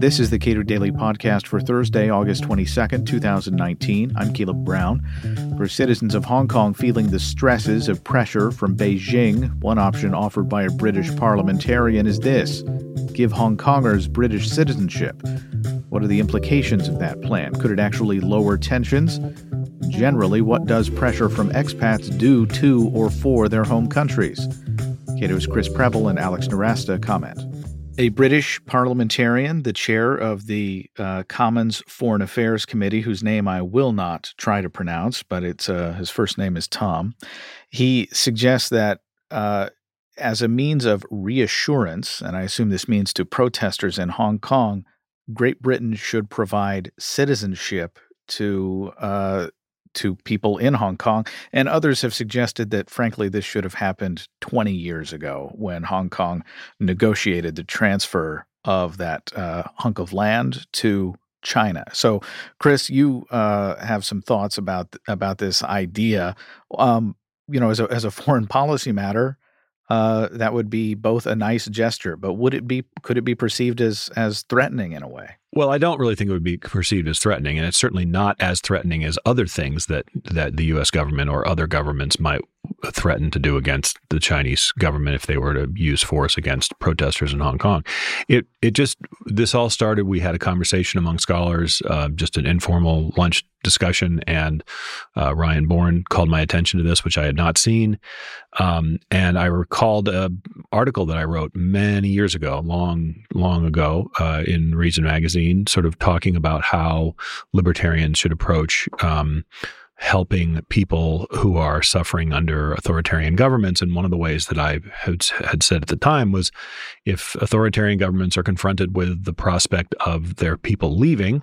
This is the Cato Daily Podcast for Thursday, August 22nd, 2019. I'm Caleb Brown. For citizens of Hong Kong feeling the stresses of pressure from Beijing, one option offered by a British parliamentarian is this give Hong Kongers British citizenship. What are the implications of that plan? Could it actually lower tensions? Generally, what does pressure from expats do to or for their home countries? Cato's Chris Preble and Alex Nowrasteh comment a British parliamentarian, the chair of the uh, Commons Foreign Affairs Committee, whose name I will not try to pronounce, but it's uh, his first name is Tom. He suggests that uh, as a means of reassurance, and I assume this means to protesters in Hong Kong, Great Britain should provide citizenship to uh, to people in Hong Kong. And others have suggested that, frankly, this should have happened 20 years ago when Hong Kong negotiated the transfer of that uh, hunk of land to China. So, Chris, you uh, have some thoughts about about this idea. Um, you know, as a as a foreign policy matter, uh, that would be both a nice gesture, but would it be could it be perceived as as threatening in a way? Well, I don't really think it would be perceived as threatening, and it's certainly not as threatening as other things that that the U.S. government or other governments might threaten to do against the Chinese government if they were to use force against protesters in Hong Kong. It it just this all started. We had a conversation among scholars, uh, just an informal lunch discussion, and uh, Ryan Bourne called my attention to this, which I had not seen, um, and I recalled an article that I wrote many years ago, long long ago, uh, in Reason magazine magazine, sort of talking about how libertarians should approach um, helping people who are suffering under authoritarian governments. And one of the ways that I had, said at the time was if authoritarian governments are confronted with the prospect of their people leaving,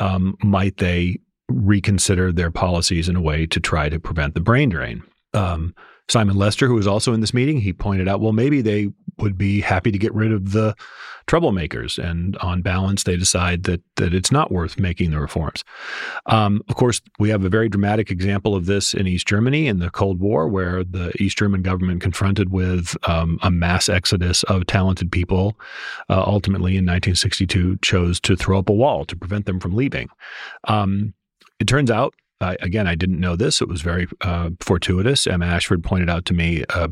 um, might they reconsider their policies in a way to try to prevent the brain drain? Um, Simon Lester, who was also in this meeting, he pointed out, well, maybe they would be happy to get rid of the troublemakers, and on balance, they decide that that it's not worth making the reforms. Um, of course, we have a very dramatic example of this in East Germany in the Cold War, where the East German government confronted with um, a mass exodus of talented people, uh, ultimately in 1962 chose to throw up a wall to prevent them from leaving. Um, it turns out I, again, I didn't know this. It was very uh, fortuitous. Emma Ashford pointed out to me a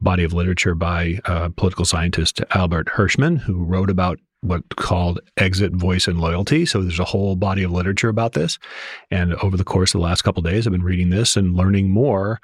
body of literature by uh, political scientist Albert Hirschman, who wrote about what called exit voice and loyalty so there's a whole body of literature about this and over the course of the last couple days i've been reading this and learning more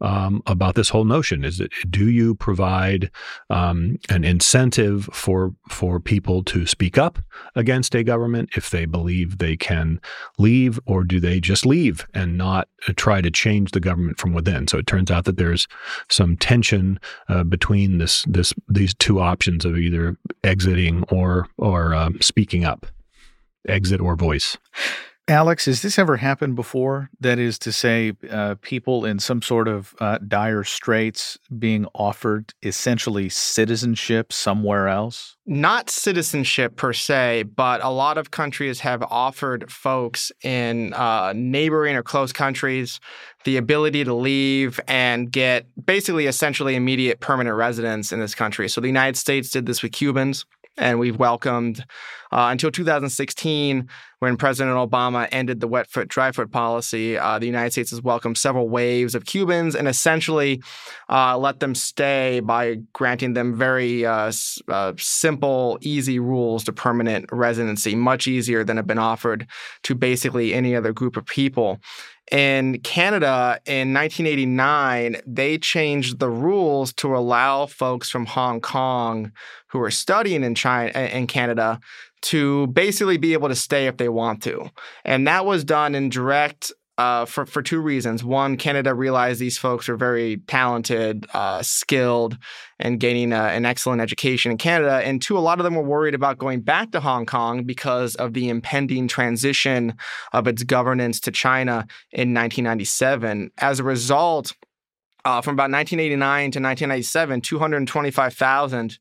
um, about this whole notion? Is it do you provide um, an incentive for for people to speak up against a government if they believe they can leave, or do they just leave and not try to change the government from within? So it turns out that there's some tension uh, between this this these two options of either exiting or or um, speaking up, exit or voice. Alex, has this ever happened before? That is to say, uh, people in some sort of uh, dire straits being offered essentially citizenship somewhere else? Not citizenship per se, but a lot of countries have offered folks in uh, neighboring or close countries the ability to leave and get basically essentially immediate permanent residence in this country. So the United States did this with Cubans and we've welcomed uh, until 2016 when President Obama ended the wet foot, dry foot policy, uh, the United States has welcomed several waves of Cubans and essentially uh, let them stay by granting them very uh, uh, simple, easy rules to permanent residency, much easier than have been offered to basically any other group of people. In Canada in 1989, they changed the rules to allow folks from Hong Kong who are studying in China in Canada to basically be able to stay if they want to. And that was done in direct uh, for for two reasons. One, Canada realized these folks are very talented, uh, skilled, and gaining uh, an excellent education in Canada. And two, a lot of them were worried about going back to Hong Kong because of the impending transition of its governance to China in 1997. As a result, uh, from about 1989 to 1997, 225,000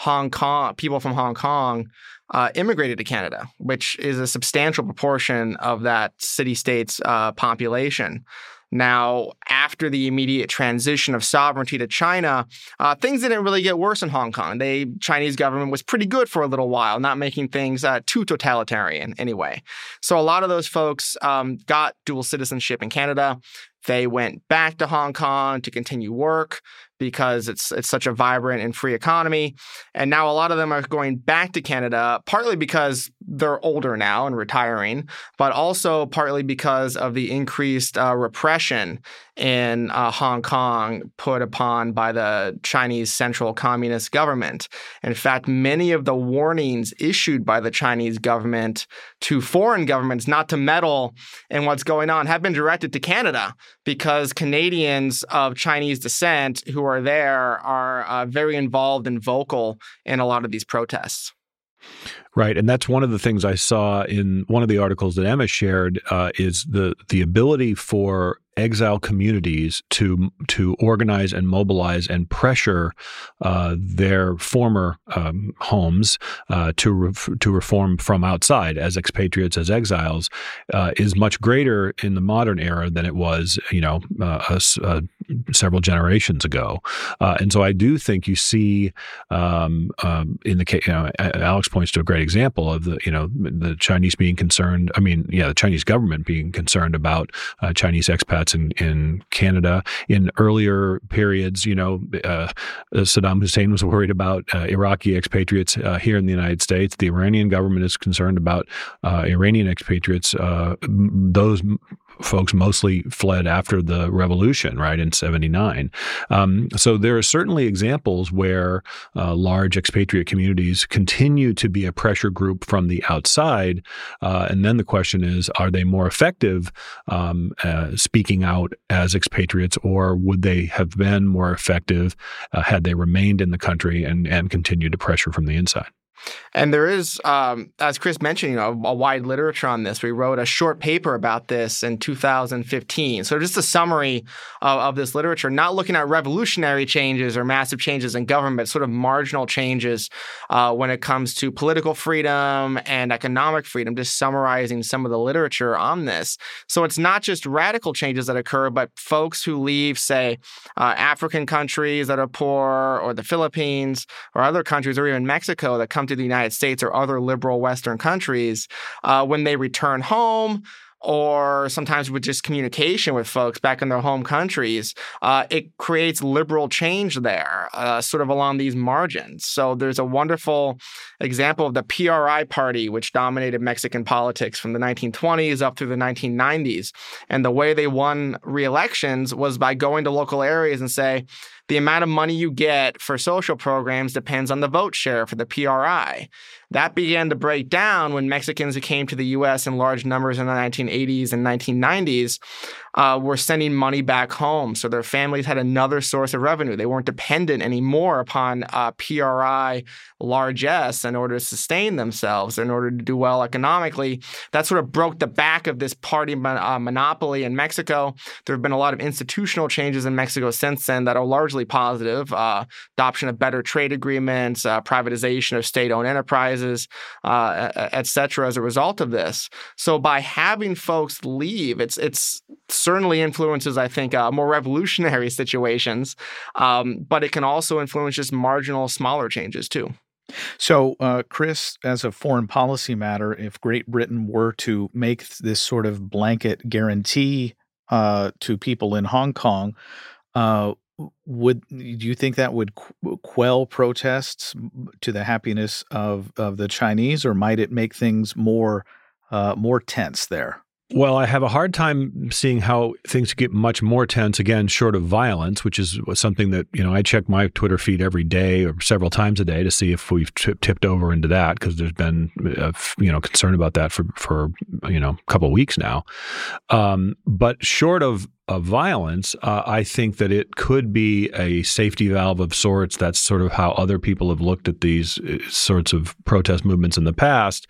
Hong Kong people from Hong Kong uh, immigrated to Canada, which is a substantial proportion of that city state's uh, population. Now, after the immediate transition of sovereignty to China, uh, things didn't really get worse in Hong Kong. The Chinese government was pretty good for a little while, not making things uh, too totalitarian anyway. So a lot of those folks um, got dual citizenship in Canada. They went back to Hong Kong to continue work because it's it's such a vibrant and free economy. And now a lot of them are going back to Canada, partly because they're older now and retiring, but also partly because of the increased uh, repression in uh, Hong Kong put upon by the Chinese Central Communist government. In fact, many of the warnings issued by the Chinese government to foreign governments not to meddle in what's going on have been directed to Canada because Canadians of Chinese descent who are there are uh, very involved and vocal in a lot of these protests. Right, and that's one of the things I saw in one of the articles that Emma shared uh, is the the ability for exile communities to to organize and mobilize and pressure uh, their former um, homes uh, to re- to reform from outside as expatriates as exiles uh, is much greater in the modern era than it was you know uh, uh, several generations ago. Uh, and so I do think you see um, um, in the case you know, Alex points to a great example of the you know the Chinese being concerned I mean yeah the Chinese government being concerned about Chinese expats in, in Canada. In earlier periods, you know, uh, Saddam Hussein was worried about uh, Iraqi expatriates uh, here in the United States. The Iranian government is concerned about uh, Iranian expatriates. Uh, those folks mostly fled after the revolution, right, in 79. Um, so there are certainly examples where uh, large expatriate communities continue to be a pressure group from the outside. Uh, and then the question is are they more effective um, uh, speaking out as expatriates, or would they have been more effective uh, had they remained in the country and, and continued to pressure from the inside? And there is, um, as Chris mentioned, you know, a, wide literature on this. We wrote a short paper about this in 2015. So just a summary of, of, this literature, not looking at revolutionary changes or massive changes in government, sort of marginal changes uh, when it comes to political freedom and economic freedom, just summarizing some of the literature on this. So it's not just radical changes that occur, but folks who leave, say, uh, African countries that are poor or the Philippines or other countries or even Mexico that come to the United States or other liberal Western countries, uh, when they return home, or sometimes with just communication with folks back in their home countries, uh, it creates liberal change there, uh, sort of along these margins. So there's a wonderful example of the PRI party, which dominated Mexican politics from the 1920s up through the 1990s. And the way they won re-elections was by going to local areas and say, the amount of money you get for social programs depends on the vote share for the PRI. That began to break down when Mexicans who came to the US in large numbers in the 1980s and 1990s uh, were sending money back home. So their families had another source of revenue. They weren't dependent anymore upon uh, PRI largesse in order to sustain themselves, in order to do well economically. That sort of broke the back of this party uh, monopoly in Mexico. There have been a lot of institutional changes in Mexico since then that are largely positive uh, adoption of better trade agreements, uh, privatization of state owned enterprises, uh, et cetera, as a result of this. So by having folks leave, it's, it's certainly influences, I think, uh, more revolutionary situations, um, but it can also influence just marginal, smaller changes too. So, uh, Chris, as a foreign policy matter, if Great Britain were to make this sort of blanket guarantee uh, to people in Hong Kong, uh, would do you think that would quell protests to the happiness of, of the Chinese, or might it make things more uh, more tense there? Well, I have a hard time seeing how things get much more tense again, short of violence, which is something that you know I check my Twitter feed every day or several times a day to see if we've t- tipped over into that because there's been a, you know concern about that for for you know a couple of weeks now. Um, but short of of violence, uh, I think that it could be a safety valve of sorts. That's sort of how other people have looked at these uh, sorts of protest movements in the past.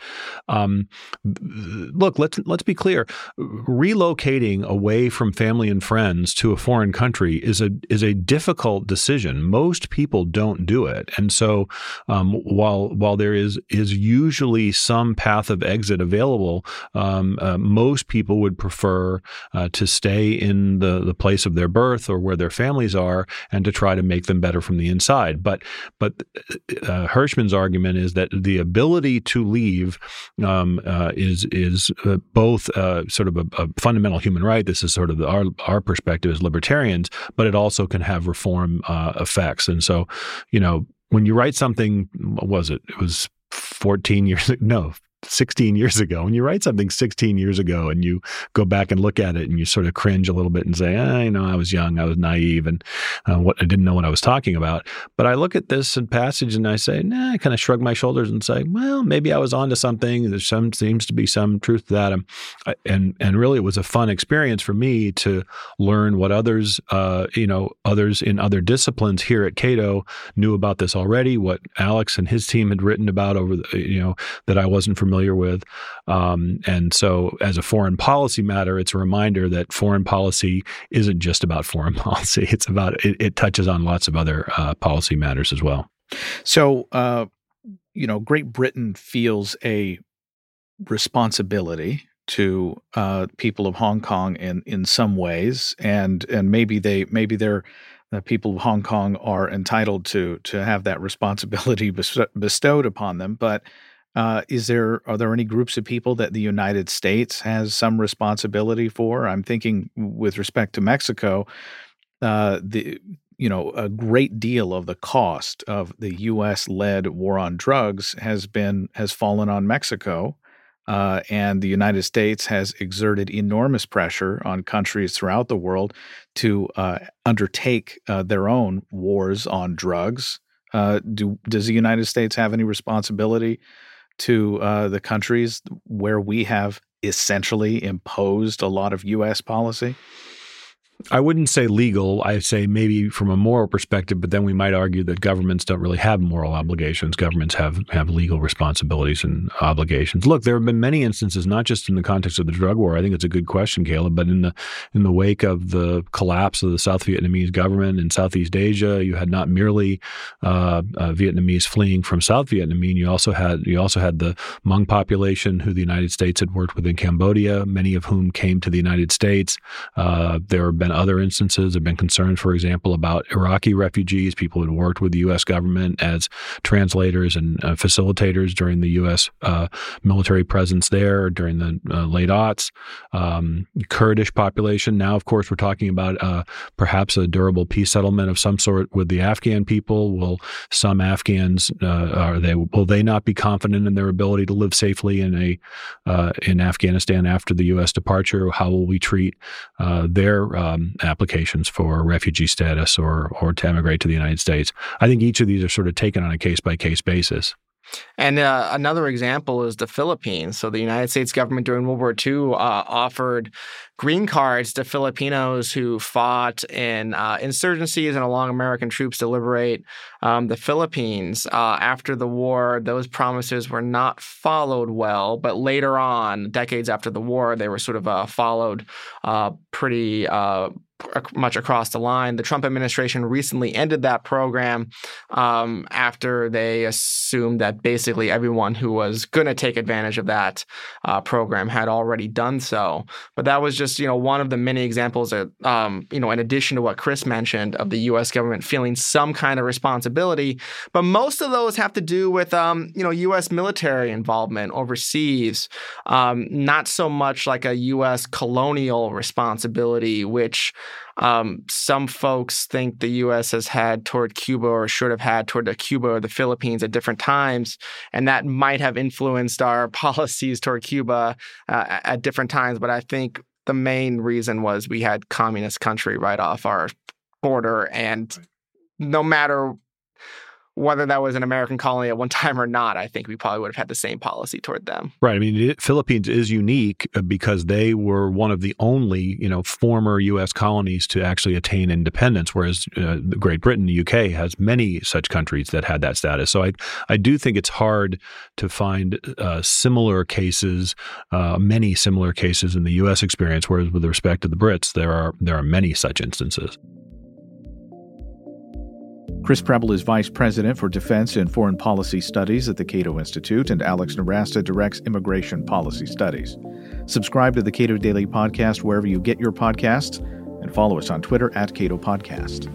Um, look, let's let's be clear. Relocating away from family and friends to a foreign country is a is a difficult decision. Most people don't do it, and so um, while while there is is usually some path of exit available, um, uh, most people would prefer uh, to stay in the the place of their birth or where their families are, and to try to make them better from the inside. But but uh, Hirschman's argument is that the ability to leave um, uh, is is uh, both uh, sort of a, a, fundamental human right. This is sort of the, our our perspective as libertarians, but it also can have reform uh, effects. And so, you know, when you write something, what was it? It was 14 years no 16 years ago. When you write something 16 years ago and you go back and look at it and you sort of cringe a little bit and say, ah, you know, I was young, I was naive, and uh, what I didn't know what I was talking about. But I look at this passage and I say, nah, I kind of shrug my shoulders and say, well, maybe I was onto something. There's some seems to be some truth to that. Um, and and really, it was a fun experience for me to learn what others, uh, you know, others in other disciplines here at Cato knew about this already. What Alex and his team had written about over, the, you know, that I wasn't familiar familiar with. Um, and so, as a foreign policy matter, it's a reminder that foreign policy isn't just about foreign policy. It's about it, it touches on lots of other uh, policy matters as well. So, uh, you know, Great Britain feels a responsibility to uh, people of Hong Kong in in some ways, and and maybe they maybe they're the people of Hong Kong are entitled to to have that responsibility bestowed upon them, but uh, is there are there any groups of people that the United States has some responsibility for? I'm thinking with respect to Mexico, uh, the you know a great deal of the cost of the U.S. led war on drugs has been has fallen on Mexico. Uh, and the United States has exerted enormous pressure on countries throughout the world to uh, undertake uh, their own wars on drugs. Uh, do, does the United States have any responsibility to uh, the countries where we have essentially imposed a lot of U.S. policy? I wouldn't say legal. I say maybe from a moral perspective, but then we might argue that governments don't really have moral obligations. Governments have have legal responsibilities and obligations. Look, there have been many instances, not just in the context of the drug war. I think it's a good question, Caleb, but in the in the wake of the collapse of the South Vietnamese government in Southeast Asia, you had not merely uh, uh, Vietnamese fleeing from South Vietnam. You also had you also had the Hmong population who the United States had worked with in Cambodia, many of whom came to the United States. Uh, there have been been other instances. Have been concerns, for example, about Iraqi refugees, people who had worked with the U.S. government as translators and uh, facilitators during the U.S. Uh, military presence there during the uh, late aughts. Um, Kurdish population. Now, of course, we're talking about uh, perhaps a durable peace settlement of some sort with the Afghan people. Will some Afghans uh, are they will they not be confident in their ability to live safely in a uh, in Afghanistan after the U.S. departure? How will we treat their um, applications for refugee status or or to emigrate to the United States. I think each of these are sort of taken on a case by case basis. And uh, another example is the Philippines. So the United States government during World War II uh, offered green cards to Filipinos who fought in uh, insurgencies and along American troops to liberate um, the Philippines. Uh, after the war, those promises were not followed well, but later on, decades after the war, they were sort of uh, followed uh, pretty much across the line. The Trump administration recently ended that program um, after they assumed that basically everyone who was going to take advantage of that uh, program had already done so. But that was just you know one of the many examples that um, you know in addition to what Chris mentioned of the U.S. government feeling some kind of responsibility. But most of those have to do with um, you know U.S. military involvement overseas, um, not so much like a U.S. colonial responsibility, which um, some folks think the U.S. has had toward Cuba or should have had toward the Cuba or the Philippines at different times, and that might have influenced our policies toward Cuba uh, at different times. But I think the main reason was we had communist country right off our border, and no matter whether that was an American colony at one time or not, I think we probably would have had the same policy toward them. Right. I mean, it, Philippines is unique uh, because they were one of the only, you know, former U.S. colonies to actually attain independence, whereas uh, Great Britain, the U.K., has many such countries that had that status. So I, I do think it's hard to find uh, similar cases, uh, many similar cases in the U.S. experience, whereas with respect to the Brits, there are there are many such instances. Chris Preble is Vice President for Defense and Foreign Policy Studies at the Cato Institute, and Alex Nowrasteh directs Immigration Policy Studies. Subscribe to the Cato Daily Podcast wherever you get your podcasts, and follow us on Twitter at Cato Podcast.